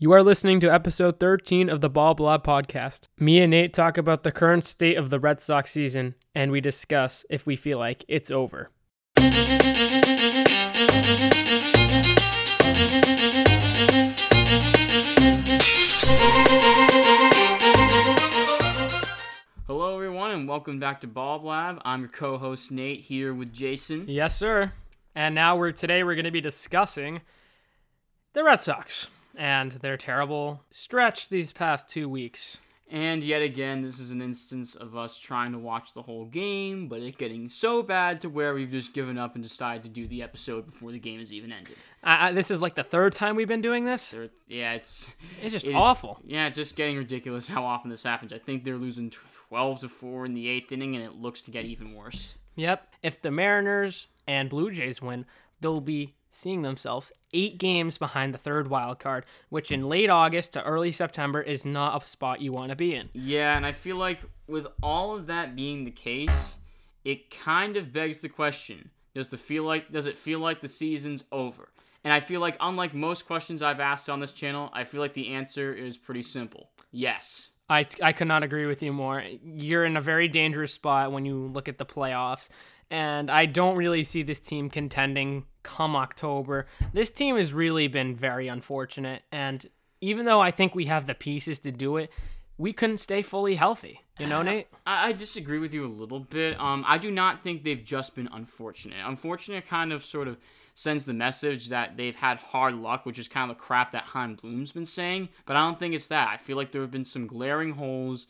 You are listening to episode 13 of the Ball Blab podcast. Me and Nate talk about the current state of the Red Sox season, and we discuss if we feel like it's over. Hello, everyone, and welcome back to Ball Blab. I'm your co-host Nate here with Jason. Yes, sir. And now we're today we're going to be discussing the Red Sox and their terrible stretch these past two weeks. And yet again, this is an instance of us trying to watch the whole game, but it getting so bad to where we've just given up and decided to do the episode before the game has even ended. I, this is like the third time we've been doing this. There- yeah, it's It's just it is- awful. yeah, it's just getting ridiculous how often this happens. I think they're losing twelve to four in the eighth inning, and it looks to get even worse. Yep. If the Mariners and Blue Jays win, they'll be seeing themselves eight games behind the third wild card, which in late August to early September is not a spot you want to be in. Yeah, and I feel like with all of that being the case, it kind of begs the question: Does the feel like does it feel like the season's over? And I feel like unlike most questions I've asked on this channel, I feel like the answer is pretty simple. Yes. I, I could not agree with you more. You're in a very dangerous spot when you look at the playoffs, and I don't really see this team contending come October. This team has really been very unfortunate, and even though I think we have the pieces to do it, we couldn't stay fully healthy. You know, Nate? I, I disagree with you a little bit. Um, I do not think they've just been unfortunate. Unfortunate kind of sort of sends the message that they've had hard luck, which is kind of the crap that Chaim Bloom's been saying. But I don't think it's that. I feel like there have been some glaring holes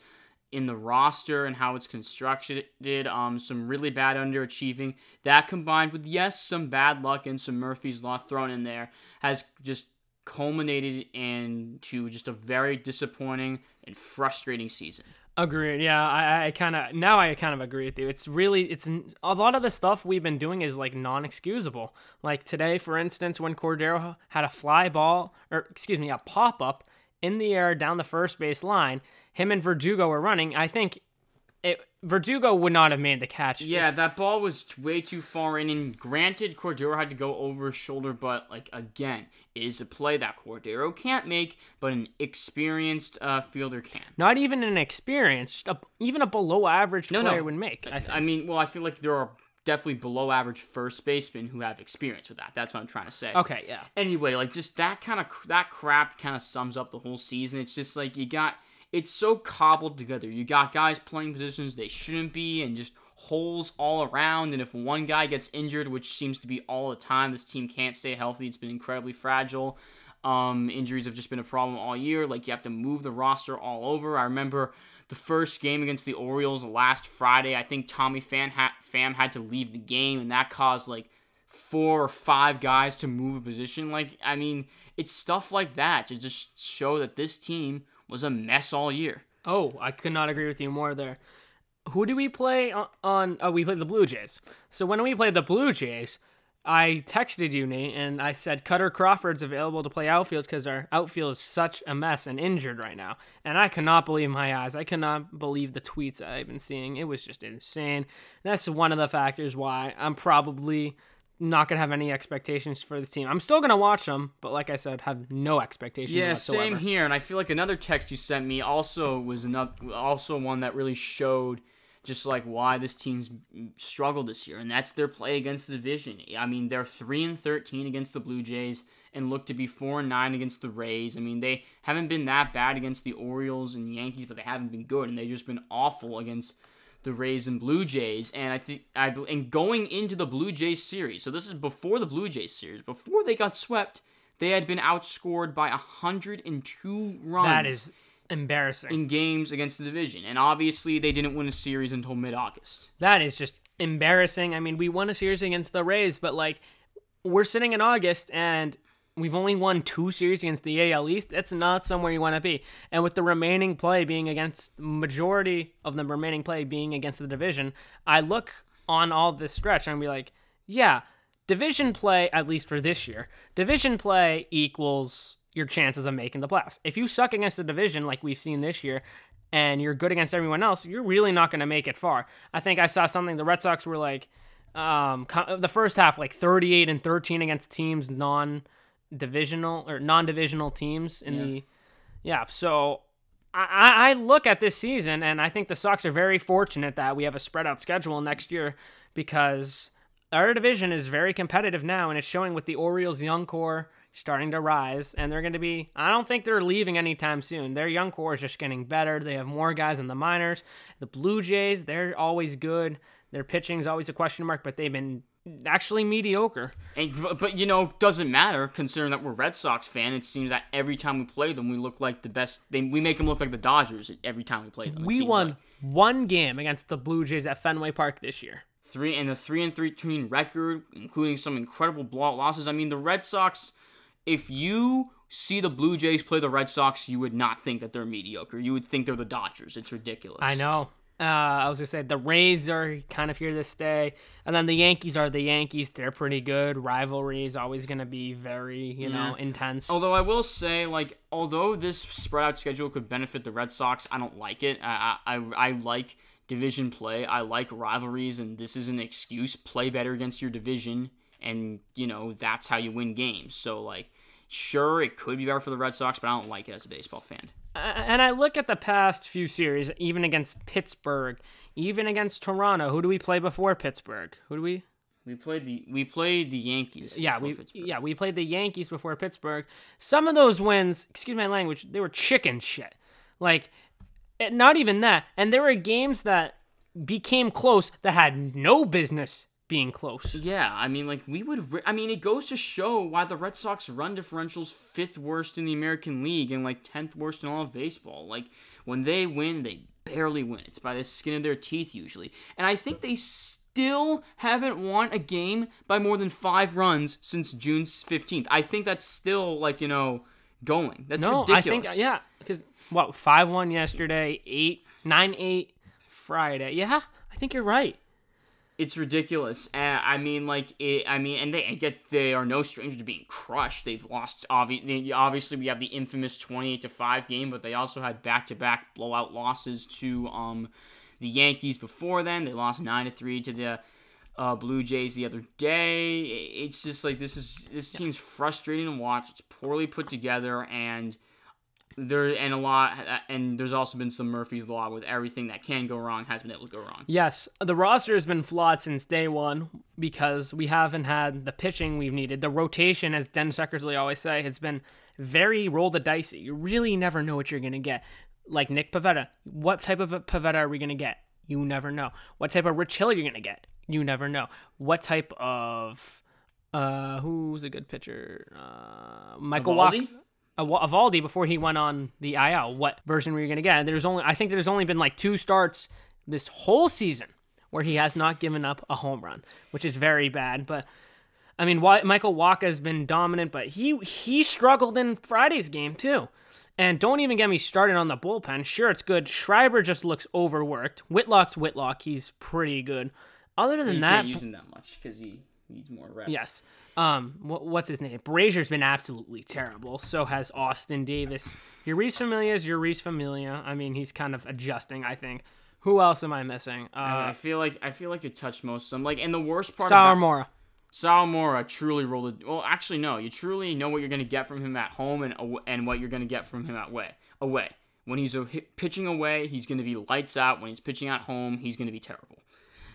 in the roster and how it's constructed. Um, some really bad underachieving. That combined with yes, some bad luck and some Murphy's Law thrown in there has just culminated into just a very disappointing and frustrating season. Agreed. Yeah, I, I kind of now I kind of agree with you. It's really it's a lot of the stuff we've been doing is like non-excusable. Like today, for instance, when Cordero had a fly ball or excuse me, a pop up in the air down the first base line, him and Verdugo were running. I think it Verdugo would not have made the catch. Yeah, that ball was way too far in. And granted, Cordero had to go over his shoulder, but like again, it is a play that Cordero can't make, but an experienced uh, fielder can. Not even an experienced, a, even a below average No, player no. would make. I. I mean, well, I feel like there are definitely below average first basemen who have experience with that. That's what I'm trying to say. okay, yeah. Anyway, like just that kind of that crap kind of sums up the whole season. It's just like you got it's so cobbled together. You got guys playing positions they shouldn't be and just holes all around and if one guy gets injured, which seems to be all the time, this team can't stay healthy. It's been incredibly fragile. Um, injuries have just been a problem all year. Like you have to move the roster all over. I remember the first game against the Orioles last Friday. I think Tommy Pham had to leave the game, and that caused like four or five guys to move a position. Like, I mean, it's stuff like that to just show that this team was a mess all year. Oh, I could not agree with you more there. Who do we play on? oh, we played the Blue Jays. So when we played the Blue Jays, I texted you, Nate, and I said Kutter Crawford's available to play outfield because our outfield is such a mess and injured right now. And I cannot believe my eyes. I cannot believe the tweets I've been seeing. It was just insane. That's one of the factors why I'm probably not gonna have any expectations for the team. I'm still gonna watch them, but like I said, have no expectations. Yeah, whatsoever. same here. And I feel like another text you sent me also was another, also one that really showed just like why this team's struggled this year, and that's their play against the division. I mean, they're three and thirteen against the Blue Jays, and look to be four and nine against the Rays. I mean, they haven't been that bad against the Orioles and Yankees, but they haven't been good, and they've just been awful against the Rays and Blue Jays. And I think I and going into the Blue Jays series, so this is before the Blue Jays series, before they got swept. They had been outscored by 102 runs that is embarrassing. in games against the division. And obviously, they didn't win a series until mid August. That is just embarrassing. I mean, we won a series against the Rays, but like we're sitting in August and we've only won two series against the AL East. That's not somewhere you want to be. And with the remaining play being against majority of the remaining play being against the division, I look on all this stretch and be like, yeah, division play at least for this year. Division play equals your chances of making the playoffs. If you suck against the division like we've seen this year, and you're good against everyone else, you're really not going to make it far. I think I saw something. The Red Sox were like, um, the first half like 38 and 13 against teams non divisional or non-divisional teams in the yeah. So I, I I look at this season and I think the Sox are very fortunate that we have a spread out schedule next year because our division is very competitive now and it's showing with the Orioles young core starting to rise and they're going to be I don't think they're leaving anytime soon. Their young core is just getting better. They have more guys in the minors. The Blue Jays, they're always good. Their pitching is always a question mark, but they've been actually mediocre. And, but you know, doesn't matter considering that we're Red Sox fan. It seems that every time we play them, we look like the best. They, we make them look like the Dodgers every time we play them. We won like. one game against the Blue Jays at Fenway Park this year. three and a three and thirteen record, including some incredible blowout losses. I mean, the Red Sox. If you see the Blue Jays play the Red Sox, you would not think that they're mediocre. You would think they're the Dodgers. It's ridiculous. I know. Uh, I was gonna say the Rays are kind of here to stay, and then the Yankees are the Yankees. They're pretty good. Rivalry is always gonna be very, you know, intense. Although I will say, like, although this spread out schedule could benefit the Red Sox, I don't like it. I I, I I like division play. I like rivalries, and this is an excuse. Play better against your division, and you know that's how you win games. So like, sure, it could be better for the Red Sox, but I don't like it as a baseball fan. And I look at the past few series, even against Pittsburgh, even against Toronto. Who do we play before Pittsburgh? Who do we? We played the we played the Yankees. Yeah, we Pittsburgh. yeah we played the Yankees before Pittsburgh. Some of those wins, excuse my language, they were chicken shit. Like, eh, not even that. And there were games that became close that had no business being close. Yeah, I mean, like we would. Re- I mean, it goes to show why the Red Sox run differentials fifth worst in the American League and like tenth worst in all of baseball. Like when they win, they barely win. It's by the skin of their teeth usually, and I think they still haven't won a game by more than five runs since June fifteenth. I think that's still like you know going. That's No, ridiculous. I think yeah, because what five one yesterday, eight nine eight Friday. Yeah, I think you're right. It's ridiculous. Uh, I mean, like it. I mean, and they I get they are no stranger to being crushed. They've lost. Obvi- obviously, we have the infamous twenty-eight to five game, but they also had back-to-back blowout losses to um the Yankees before then. They lost nine to three to the uh, Blue Jays the other day. It's just like this is this team's frustrating to watch. It's poorly put together and. There and a lot, and there's also been some Murphy's Law with everything that can go wrong has been able to go wrong. Yes, the roster has been flawed since day one because we haven't had the pitching we've needed. The rotation, as Dennis Eckersley always say, has been very roll the dice. You really never know what you're gonna get. Like Nick Pivetta, what type of a Pivetta are we gonna get? You never know. What type of Rich Hill you're gonna get? You never know. What type of uh who's a good pitcher? Uh Michael Wacha. Eovaldi before he went on the IL. What version were you going to get? There's only I think there's only been like two starts this whole season where he has not given up a home run, which is very bad. But I mean, Michael Wacha has been dominant, but he he struggled in Friday's game too. And don't even get me started on the bullpen. Sure, it's good. Schreiber just looks overworked. Whitlock's Whitlock. He's pretty good. Other than that, use that much because he needs more rest. Yes. Um, what, what's his name? Brasier's been absolutely terrible. So has Austin Davis. Jeurys Familia is your Uri's Familia. I mean, he's kind of adjusting. I think. Who else am I missing? I Uh, feel like I feel like you touched most of them. Like, and the worst part about Sawamura. Salamora truly rolled. it. Well, actually, no. You truly know what you're going to get from him at home and and what you're going to get from him at way away. When he's a, pitching away, he's going to be lights out. When he's pitching at home, he's going to be terrible.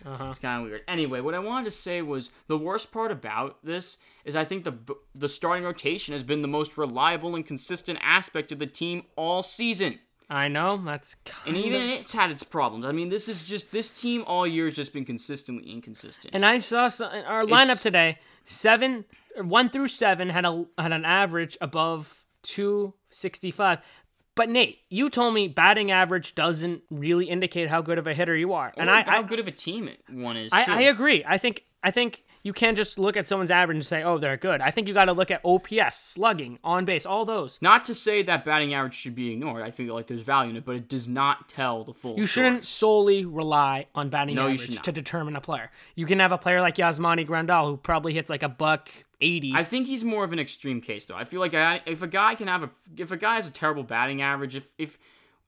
Uh-huh. It's kind of weird. Anyway, what I wanted to say was the worst part about this is I think the the starting rotation has been the most reliable and consistent aspect of the team all season. I know that's kind And even of. it's had its problems. I mean, this is just this team all year has just been consistently inconsistent. And I saw some, our lineup It's- today. Seven, one through seven had a had an average above two sixty five. But Nate, you told me batting average doesn't really indicate how good of a hitter you are, and Or I, how I good of a team one is. I, too. I agree. I think I think you can't just look at someone's average and say, "Oh, they're good." I think you got to look at OPS, slugging, on base, all those. Not to say that batting average should be ignored. I feel like there's value in it, but it does not tell the full. You shouldn't solely rely on batting No, average to determine a player. You can have a player like Yasmani Grandal who probably hits like a buck eighty. I think he's more of an extreme case, though. I feel like I, if a guy can have a if a guy has a terrible batting average, if if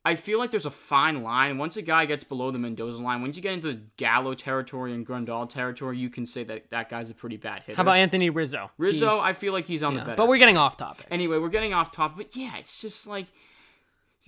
I feel like there's a fine line. Once a guy gets below the Mendoza line, once you get into the Gallo territory and Grandal territory, you can say that that guy's a pretty bad hitter. How about Anthony Rizzo? Rizzo? He's- I feel like he's on yeah, the better. But we're getting off topic. Anyway, we're getting off topic, but yeah, it's just like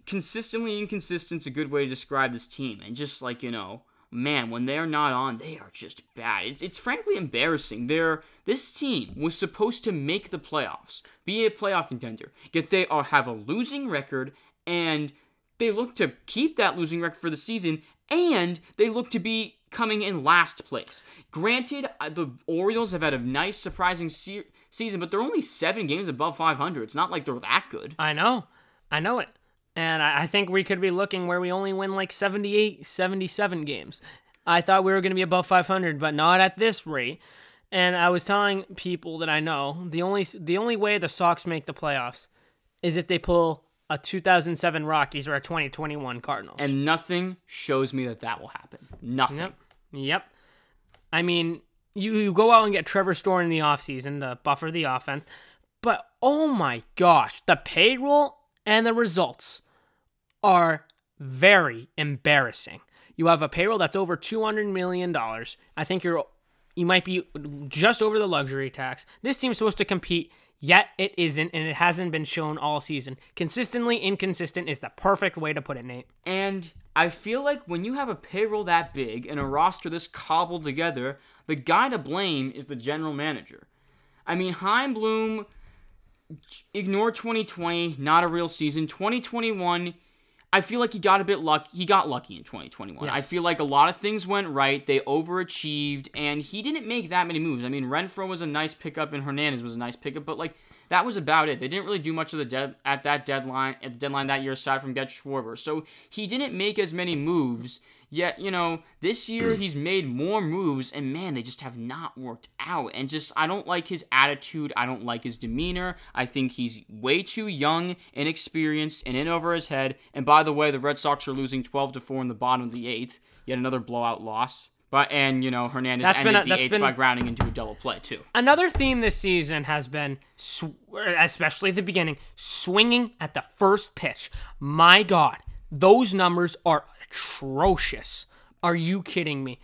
consistently inconsistent's a good way to describe this team. And just like, you know, man, when they're not on, they are just bad. It's it's frankly embarrassing. They're this team was supposed to make the playoffs, be a playoff contender. Yet they are have a losing record and they look to keep that losing record for the season and they look to be coming in last place. Granted, uh, the Orioles have had a nice surprising se- season, but they're only 7 games above 500. It's not like they're that good. I know. I know it. And I, I think we could be looking where we only win like 78, 77 games. I thought we were going to be above 500, but not at this rate. And I was telling people that I know the only the only way the Sox make the playoffs is if they pull a 2007 Rockies or a 2021 Cardinals. And nothing shows me that that will happen. Nothing. Yep. Yep. I mean, you, you go out and get Trevor Story in the offseason to buffer the offense, but oh my gosh, the payroll and the results are very embarrassing. You have a payroll that's over $200 million. I think you're you might be just over the luxury tax. This team's supposed to compete, yet it isn't, and it hasn't been shown all season. Consistently inconsistent is the perfect way to put it, Nate. And I feel like when you have a payroll that big and a roster this cobbled together, the guy to blame is the general manager. I mean, Chaim Bloom, ignore 2020, not a real season. 2021, I feel like he got a bit lucky. He got lucky in 2021. I feel like a lot of things went right. They overachieved, and he didn't make that many moves. I mean, Renfroe was a nice pickup, and Hernandez was a nice pickup, but like that was about it. They didn't really do much of the dead at that deadline at the deadline that year, aside from get Schwarber. So he didn't make as many moves. Yet, you know, this year he's made more moves, and man, they just have not worked out. And just, I don't like his attitude. I don't like his demeanor. I think he's way too young, inexperienced, and in over his head. And by the way, the Red Sox are losing 12 to 4 in the bottom of the eighth. Yet another blowout loss. But and you know Hernandez That's ended a- the eighth been- by grounding into a double play too. Another theme this season has been, sw- especially at the beginning, swinging at the first pitch. My God, those numbers are atrocious. Are you kidding me?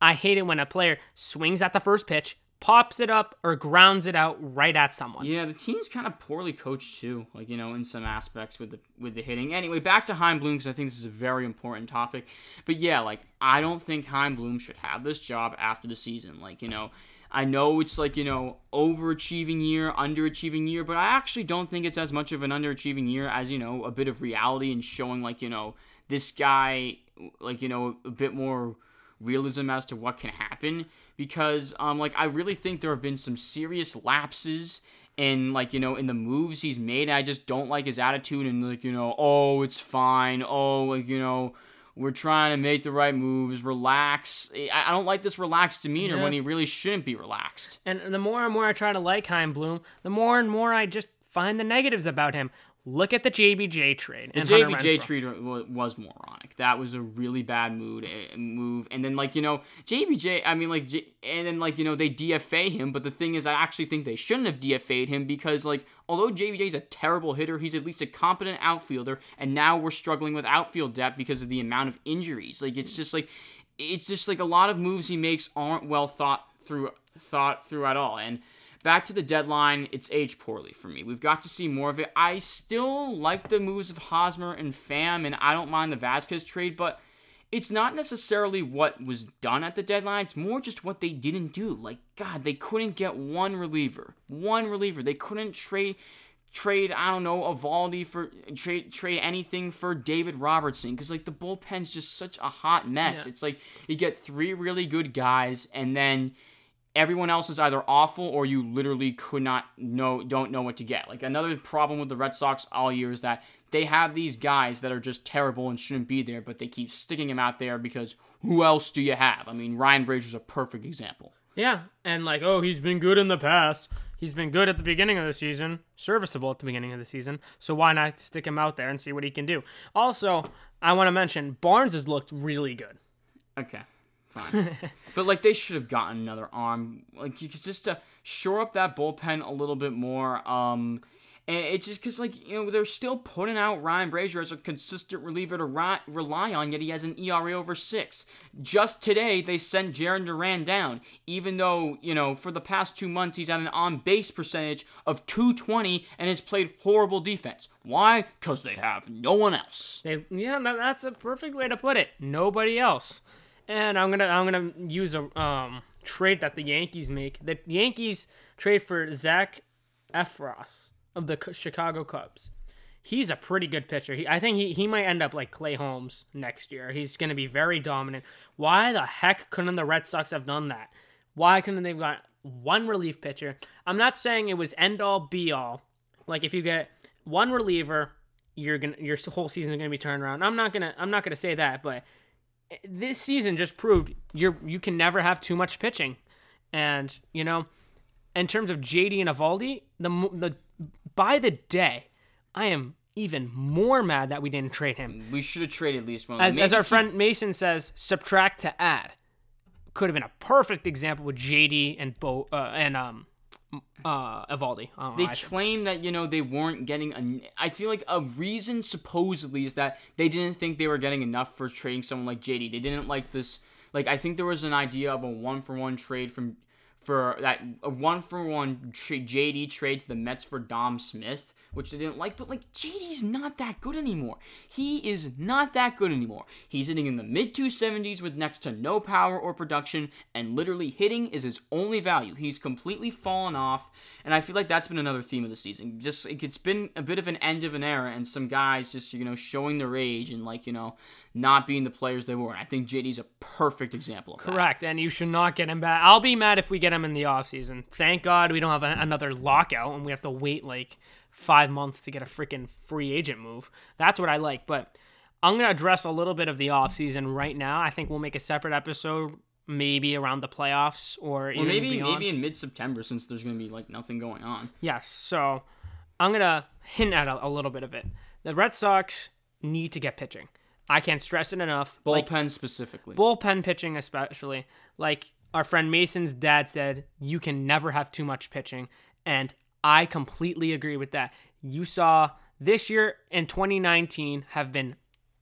I hate it when a player swings at the first pitch, pops it up, or grounds it out right at someone. Yeah, the team's kind of poorly coached too, like you know, in some aspects with the with the hitting. Anyway, back to Chaim Bloom because I think this is a very important topic. But yeah, like I don't think Chaim Bloom should have this job after the season. Like you know, I know it's like you know overachieving year, underachieving year, but I actually don't think it's as much of an underachieving year as you know a bit of reality and showing like you know this guy like you know a bit more realism as to what can happen because um like I really think there have been some serious lapses in like you know in the moves he's made. I just don't like his attitude and like you know oh it's fine. Oh like you know we're trying to make the right moves. Relax. I, I don't like this relaxed demeanor Yeah. when he really shouldn't be relaxed. And the more and more I try to like Chaim Bloom, the more and more I just find the negatives about him. Look at the JBJ trade. The JBJ trade was moronic. That was a really bad mood eh, move. And then like you know JBJ, I mean like, and then like you know they DFA him. But the thing is, I actually think they shouldn't have DFA'd him because like although JBJ is a terrible hitter, he's at least a competent outfielder. And now we're struggling with outfield depth because of the amount of injuries. Like it's just like it's just like a lot of moves he makes aren't well thought through thought through at all. And Back to the deadline, it's aged poorly for me. We've got to see more of it. I still like the moves of Hosmer and Pham, and I don't mind the Vasquez trade, but it's not necessarily what was done at the deadline. It's more just what they didn't do. Like, God, they couldn't get one reliever. One reliever. They couldn't trade trade, I don't know, Eovaldi for trade trade anything for David Robertson. Because like the bullpen's just such a hot mess. Yeah. It's like you get three really good guys and then everyone else is either awful or you literally could not know don't know what to get. Like another problem with the Red Sox all year is that they have these guys that are just terrible and shouldn't be there, but they keep sticking them out there because who else do you have? I mean, Ryan Brasier's a perfect example. Yeah, and like, oh, he's been good in the past. He's been good at the beginning of the season, serviceable at the beginning of the season. So why not stick him out there and see what he can do? Also, I want to mention Barnes has looked really good. Okay, fine. but like they should have gotten another arm, like just to shore up that bullpen a little bit more. Um, And it's just because, like, you know, they're still putting out Ryan Brasier as a consistent reliever to ri- rely on, yet he has an ERA over six. Just today, they sent Jarren Duran down, even though, you know, for the past two months, he's had an on base percentage of 220 and has played horrible defense. Why? Because they have no one else. They, yeah, that's a perfect way to put it. Nobody else. And I'm gonna I'm gonna use a um, trade that the Yankees make. The Yankees trade for Zach Effross of the Chicago Cubs. He's a pretty good pitcher. He, I think he, he might end up like Clay Holmes next year. He's going to be very dominant. Why the heck couldn't the Red Sox have done that? Why couldn't they have got one relief pitcher? I'm not saying it was end all be all. Like if you get one reliever, you're gonna your whole season is gonna be turned around. I'm not gonna I'm not gonna say that, but this season just proved you're you can never have too much pitching, and you know, in terms of JD and Eovaldi, the the by the day, I am even more mad that we didn't trade him. We should have traded at least one. As, as our friend Mason says, subtract to add. Could have been a perfect example with JD and Bo uh, and um uh Eovaldi. They claim that you know they weren't getting. A, I feel like a reason supposedly is that they didn't think they were getting enough for trading someone like JD. They didn't like this. Like I think there was an idea of a one for one trade from for that a one for one JD trade to the Mets for Dom Smith, which they didn't like. But like JD's not that good anymore. He is not that good anymore. He's hitting in the mid 270s with next to no power or production, and literally hitting is his only value. He's completely fallen off, and I feel like that's been another theme of the season. Just it's been a bit of an end of an era, and some guys just you know showing their age and like you know not being the players they were. I think JD's a perfect example of Correct, that. and you should not get him back. I'll be mad if we get him in the offseason. Thank God we don't have a, another lockout and we have to wait like five months to get a freaking free agent move. That's what I like. But I'm going to address a little bit of the offseason right now. I think we'll make a separate episode maybe around the playoffs or, maybe beyond. maybe in mid-September since there's going to be like nothing going on. Yes. So I'm going to hint at a, a little bit of it. The Red Sox need to get pitching. I can't stress it enough. Bullpen like, specifically. Bullpen pitching especially. Like our friend Mason's dad said, you can never have too much pitching. And I completely agree with that. You saw this year and 2019 have been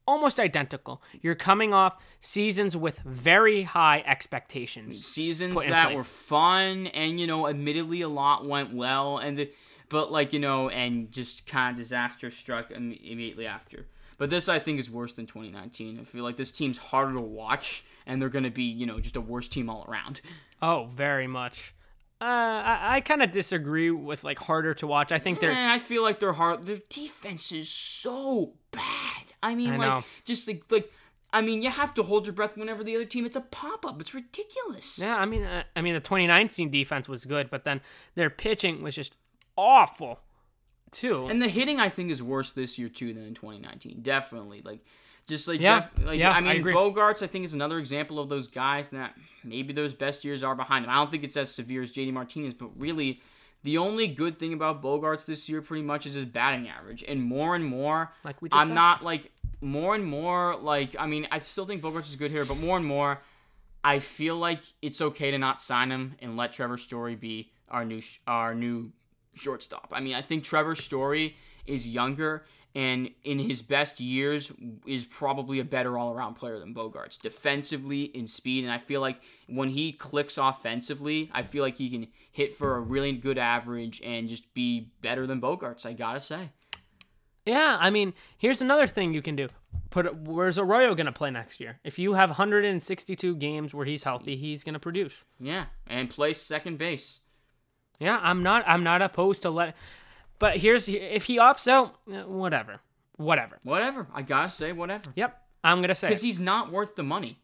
almost identical. You're coming off seasons with very high expectations. Seasons that place. were fun and you know, admittedly a lot went well and the, but like, you know, and just kind of disaster struck immediately after. But this, I think, is worse than 2019. I feel like this team's harder to watch, and they're going to be, you know, just a worse team all around. Oh, very much. Uh, I, I kind of disagree with like harder to watch. I think they're. Man, I feel like they're hard. Their defense is so bad. I mean, I like know. just like like. I mean, you have to hold your breath whenever the other team. It's a pop up. It's ridiculous. Yeah, I mean, uh, I mean, the 2019 defense was good, but then their pitching was just awful too. And the hitting I think is worse this year too than in 2019. Definitely. Like just like yeah, def- like yeah, I mean I agree. Bogaerts I think is another example of those guys that maybe those best years are behind him. I don't think it's as severe as JD Martinez, but really the only good thing about Bogaerts this year pretty much is his batting average. And more and more like we I'm said. not like more and more like I mean I still think Bogaerts is good here, but more and more I feel like it's okay to not sign him and let Trevor Story be our new our new shortstop. I mean, I think Trevor Story is younger and in his best years is probably a better all-around player than Bogaerts defensively in speed and I feel like when he clicks offensively I feel like he can hit for a really good average and just be better than Bogaerts I got to say yeah I mean here's another thing you can do put where's Arroyo going to play next year if you have 162 games where he's healthy he's going to produce yeah and play second base yeah, I'm not. I'm not opposed to let. But here's if he opts out, eh, whatever, whatever, whatever. I gotta say whatever. Yep, I'm gonna say because he's not worth the money.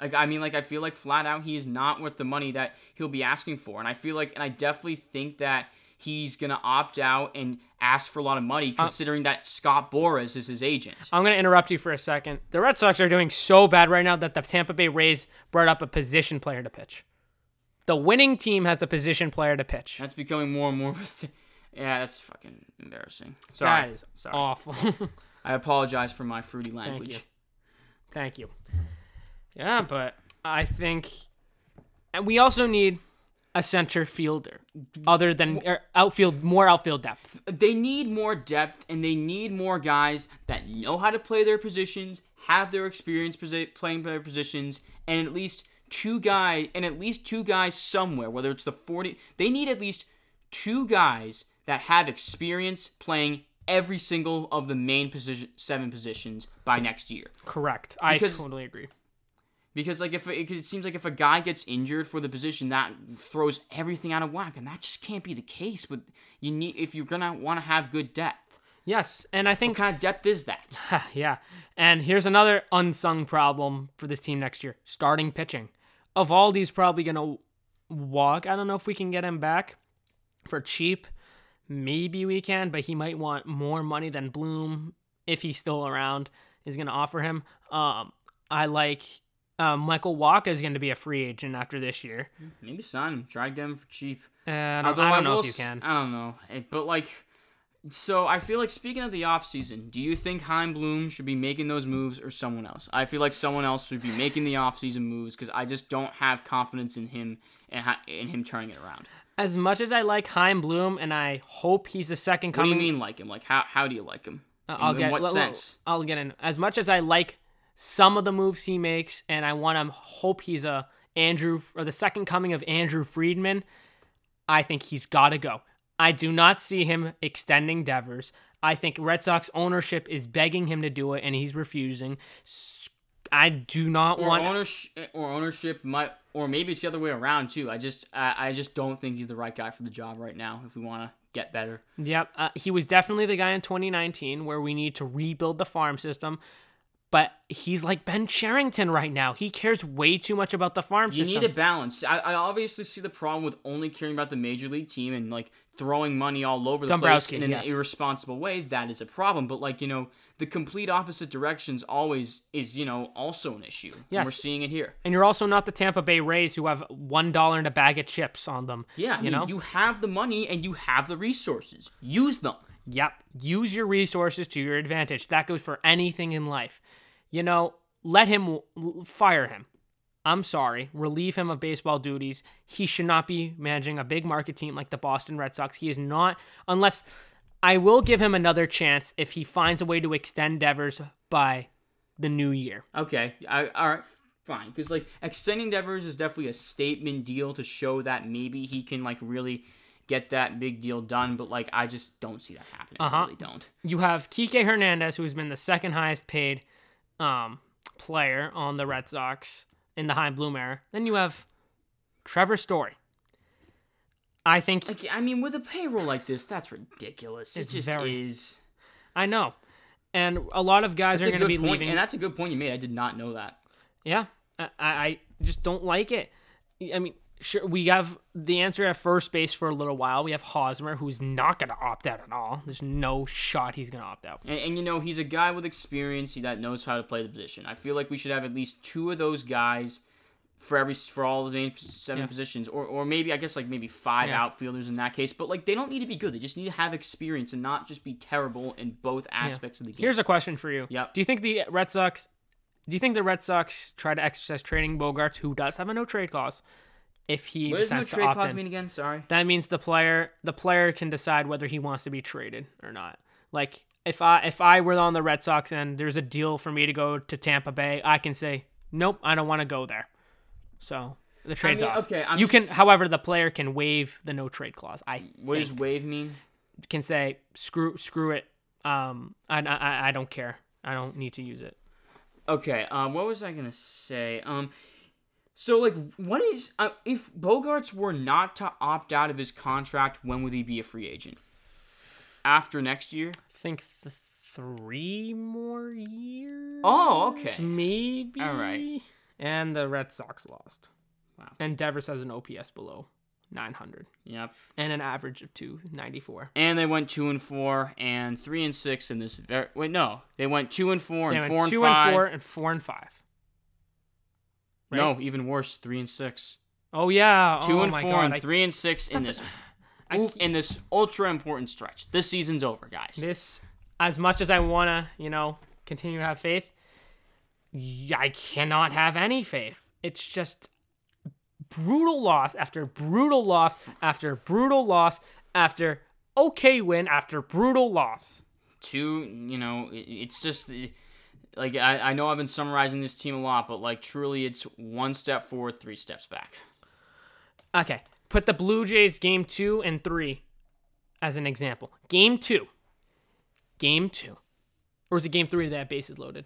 Like I mean, like I feel like flat out he is not worth the money that he'll be asking for, and I feel like, and I definitely think that he's gonna opt out and ask for a lot of money, uh, considering uh, that Scott Boras is his agent. I'm gonna interrupt you for a second. The Red Sox are doing so bad right now that the Tampa Bay Rays brought up a position player to pitch. The winning team has a position player to pitch. That's becoming more and more of a thing. Yeah, that's fucking embarrassing. Sorry. That is Sorry. awful. I apologize for my fruity language. Thank you. Thank you. Yeah, but I think and we also need a center fielder other than outfield more outfield depth. they need more depth and they need more guys that know how to play their positions, have their experience playing their positions, and at least two guys and at least two guys somewhere, whether it's the 40 they need at least two guys that have experience playing every single of the main position seven positions by next year. Correct. I Because- totally agree. Because like if it, it seems like if a guy gets injured for the position, that throws everything out of whack, and that just can't be the case. With you need if you're gonna want to have good depth. Yes, and I think What kind of depth is that? yeah. And here's another unsung problem for this team next year: starting pitching. Of all these, probably gonna walk. I don't know if we can get him back for cheap. Maybe we can, but he might want more money than Bloom if he's still around is gonna offer him. Um, I like. Um, Michael Wacha is going to be a free agent after this year. Maybe sign him. Try to get him for cheap. Uh, I don't, Although I don't know if you can. I don't know. Eh, But like, so I feel like speaking of the offseason, do you think Chaim Bloom should be making those moves or someone else? I feel like someone else should be making the offseason moves because I just don't have confidence in him and ha- in him turning it around. As much as I like Chaim Bloom, and I hope he's the second coming. What do you mean like him? Like how how do you like him? Uh, In- I'll in get. what l- sense? I'll get in. As much as I like some of the moves he makes, and I want to hope he's a Andrew or the second coming of Andrew Friedman, I think he's got to go. I do not see him extending Devers. I think Red Sox ownership is begging him to do it, and he's refusing. I do not Or want. ownership, or ownership might, or maybe it's the other way around too. I just, I, I just don't think he's the right guy for the job right now. If we want to get better, Yep, uh, he was definitely the guy in 2019 where we need to rebuild the farm system. But he's like Ben Cherington right now. He cares way too much about the farm You system. You need a balance. I, I obviously see the problem with only caring about the major league team and like throwing money all over the place in an yes. irresponsible way. That is a problem. But like you know, the complete opposite directions always is you know also an issue. And Yes. we're seeing it here. And you're also not the Tampa Bay Rays who have one dollar and a bag of chips on them. Yeah, I you mean, know. you have the money and you have the resources. Use them. Yep. Use your resources to your advantage. That goes for anything in life. You know, let him fire him. I'm sorry. Relieve him of baseball duties. He should not be managing a big market team like the Boston Red Sox. He is not, unless I will give him another chance if he finds a way to extend Devers by the new year. Okay, I, all right, fine. Because like extending Devers is definitely a statement deal to show that maybe he can like really get that big deal done. But like I just don't see that happening. Uh-huh. really don't. You have Kike Hernandez, who's been the second highest paid um, player on the Red Sox in the Chaim Bloom era. Then you have Trevor Story. I think Like I mean, with a payroll like this, that's ridiculous. It's it just very- is. I know, and a lot of guys That's are going to be point, leaving. and that's a good point you made. I did not know that. yeah, I, I just don't like it. I mean, sure, we have the answer at first base for a little while. We have Hosmer, who's not going to opt out at all. There's no shot he's going to opt out. And, and you know, he's a guy with experience that knows how to play the position. I feel like we should have at least two of those guys for every for all the main seven Yeah. positions, or or maybe I guess like maybe five Yeah. outfielders in that case. But like they don't need to be good; they just need to have experience and not just be terrible in both aspects of the game. Here's a question for you. Yep. Do you think the Red Sox? Do you think the Red Sox try to exercise trading Bogaerts, who does have a no trade clause, if he what does no decides to trade opt clause mean again? Sorry. That means the player the player can decide whether he wants to be traded or not. Like if I if I were on the Red Sox and there's a deal for me to go to Tampa Bay, I can say nope, I don't want to go there. So the trade's mean, off. okay, I'm you just- can, however, the player can waive the no trade clause. I What does think. wave mean? can say screw screw it. Um, I, I I don't care. I don't need to use it. Okay, um, what was I gonna say? Um, so like, what is uh, if Bogaerts were not to opt out of his contract? When would he be a free agent? After next year? I think th- three more years. Oh, okay. maybe. All right. And the Red Sox lost. Wow. And Devers has an OPS below 900 Yep. and an average of 294. And they went two and four and three and six in this. Very, wait, no, they went two and four They and went four and two five. and four and four and five. Right? No, even worse, three and six. Oh yeah. Two oh, and my four God. and three and six in this. In this ultra important stretch. This season's over, guys. this as much as I want to, you know, continue to have faith, I cannot have any faith. It's just brutal loss after brutal loss after brutal loss after okay win after brutal loss. Two, you know, it, it's just like I, I know I've been summarizing this team a lot, but like truly, it's one step forward, three steps back. Okay, put the Blue Jays game two and three as an example. Game two, game two, or was it game three that had bases loaded?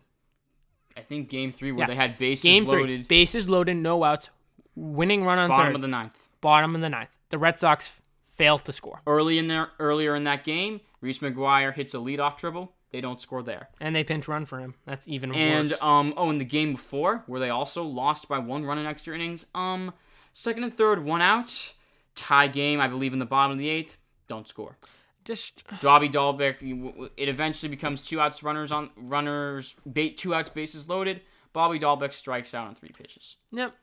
I think game three where Yeah. they had bases Game three, loaded, bases loaded, no outs, winning run on bottom third, of the ninth. bottom of the ninth. The Red Sox failed to score, Early in there, earlier in that game, Reese McGuire hits a leadoff dribble. They don't score there. and they pinch run for him. That's even And worse. um, oh, in the game before, where they also lost by one run in extra innings, um, second and third, one out, tie game. I believe in the bottom of the eighth, don't score. Just Dobby Dalbec. It eventually becomes two outs, runners on runners, bait two outs, bases loaded. Bobby Dalbec strikes out on three pitches. Yep.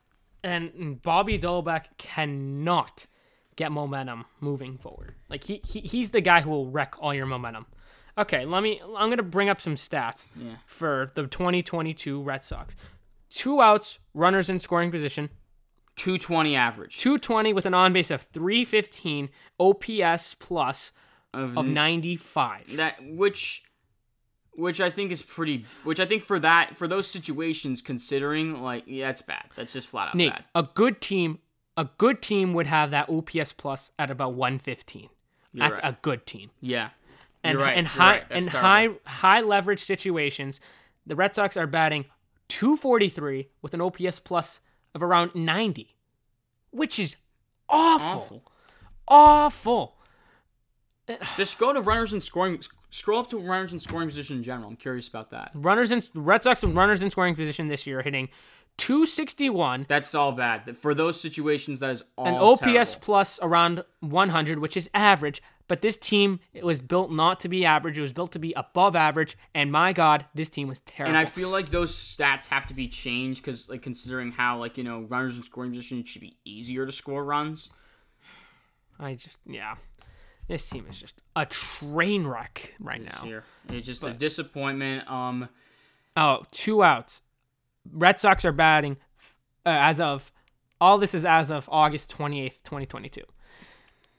And Bobby Dalbec cannot get momentum moving forward. Like he, he he's the guy who will wreck all your momentum. Okay, let me I'm going to bring up some stats Yeah. for the 2022 Red Sox. Two outs, runners in scoring position, 220 average 220 with an on base of 315, OPS plus of, of 95. that which which I think is pretty which I think for that for those situations considering like yeah that's bad that's just flat out Nate, bad a good team, a good team would have that OPS plus at about 115. That's right. a good team. yeah and right, and high right, and terrible. high high leverage situations, the Red Sox are batting 243 with an OPS plus of around 90, which is awful. awful Awful. just go to runners in scoring scroll up to runners in scoring position in general I'm curious about that Runners in Red Sox and runners in scoring position this year hitting 261 that's all bad for those situations that is all an OPS terrible. plus around 100, which is average. But this team it was built not to be average; it was built to be above average. And my God, this team was terrible. And I feel like those stats have to be changed because, like, considering how, like, you know, runners in scoring position it should be easier to score runs. I just yeah, this team is just a train wreck right this now. year. It's just a disappointment. Um, Oh, two outs. Red Sox are batting uh, as of all this is as of August 28th, 2022.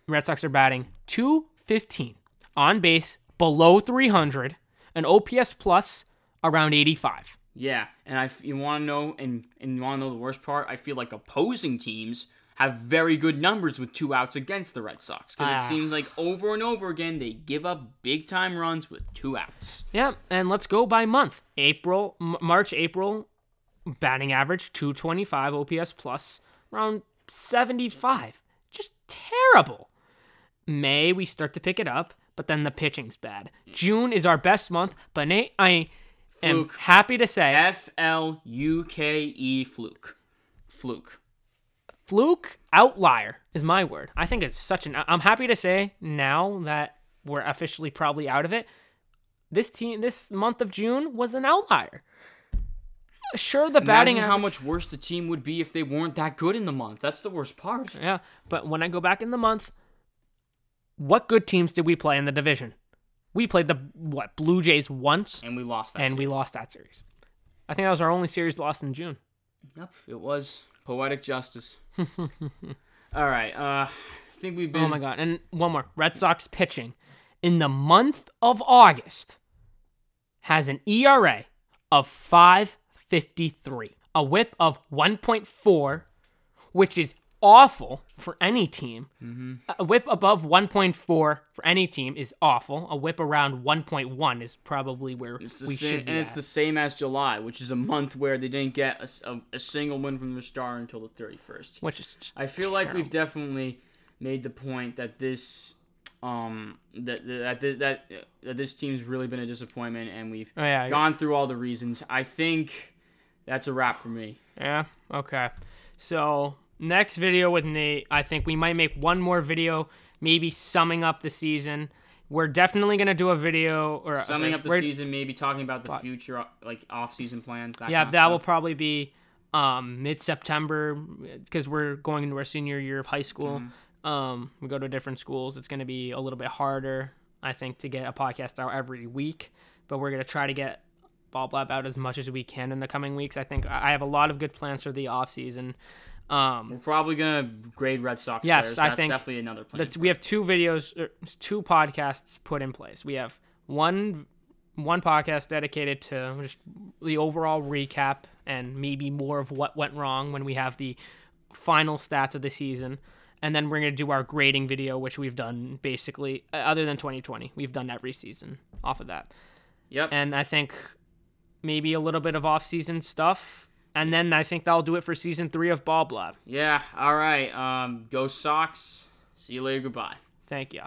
Red Sox are batting 215 on base below 300, an OPS plus around 85. yeah, and I, you want to know, and and you want to know the worst part? I feel like opposing teams have very good numbers with two outs against the Red Sox because Ah. it seems like over and over again they give up big time runs with two outs. Yeah, and let's go by month. April, M- March, April, batting average 225 OPS plus around 75. Just terrible. May we start to pick it up, but then the pitching's bad. June is our best month, but Nate, I am Fluke. happy to say F L U K E fluke, fluke. fluke outlier is my word. I think it's such an. I'm happy to say now that we're officially probably out of it. This team, this month of June was an outlier. Sure, the batting Imagine how average- much worse the team would be if they weren't that good in the month. That's the worst part. Yeah, but when I go back in the month, what good teams did we play in the division? We played the what Blue Jays once, And we lost that. and we lost that series. I think that was our only series lost in June. Yep, it was poetic justice. All right, uh, I think we've been. Oh my god! And one more: Red Sox pitching in the month of August has an ERA of 5.53, a WHIP of 1.4, which is awful for any team. A WHIP above 1.4 for any team is awful. A WHIP around 1.1 is probably where It's the we same, should be and it's at. the same as July, which is a month where they didn't get a single win from the star until the 31st. which is I feel like we've definitely made the point that this, um, that that that that, that this team's really been a disappointment, and we've Oh, yeah, gone through all the reasons. I think that's a wrap for me. Yeah. Okay. So next video with Nate, I think we might make one more video, maybe summing up the season. We're definitely gonna do a video or Summing sorry, up the season, maybe talking about the future, like off-season plans. That Yeah, kind of that will probably be um, mid September because we're going into our senior year of high school. Mm-hmm. Um, we go to different schools. It's gonna be a little bit harder, I think, to get a podcast out every week. But we're gonna try to get Ball Blab out as much as we can in the coming weeks. I think I I have a lot of good plans for the off season. Um, We're probably gonna grade Red Sox Yes, players. I That's think definitely another plan. that's we have two videos, er, two podcasts put in place. We have one one podcast dedicated to just the overall recap and maybe more of what went wrong when we have the final stats of the season. And then we're going to do our grading video, which we've done basically, uh, other than 2020, we've done every season off of that. Yep. And I think maybe a little bit of off season stuff. And then I think that'll do it for season three of Ball Blab. yeah. All right. Um. Go Sox. See you later. Goodbye. Thank you.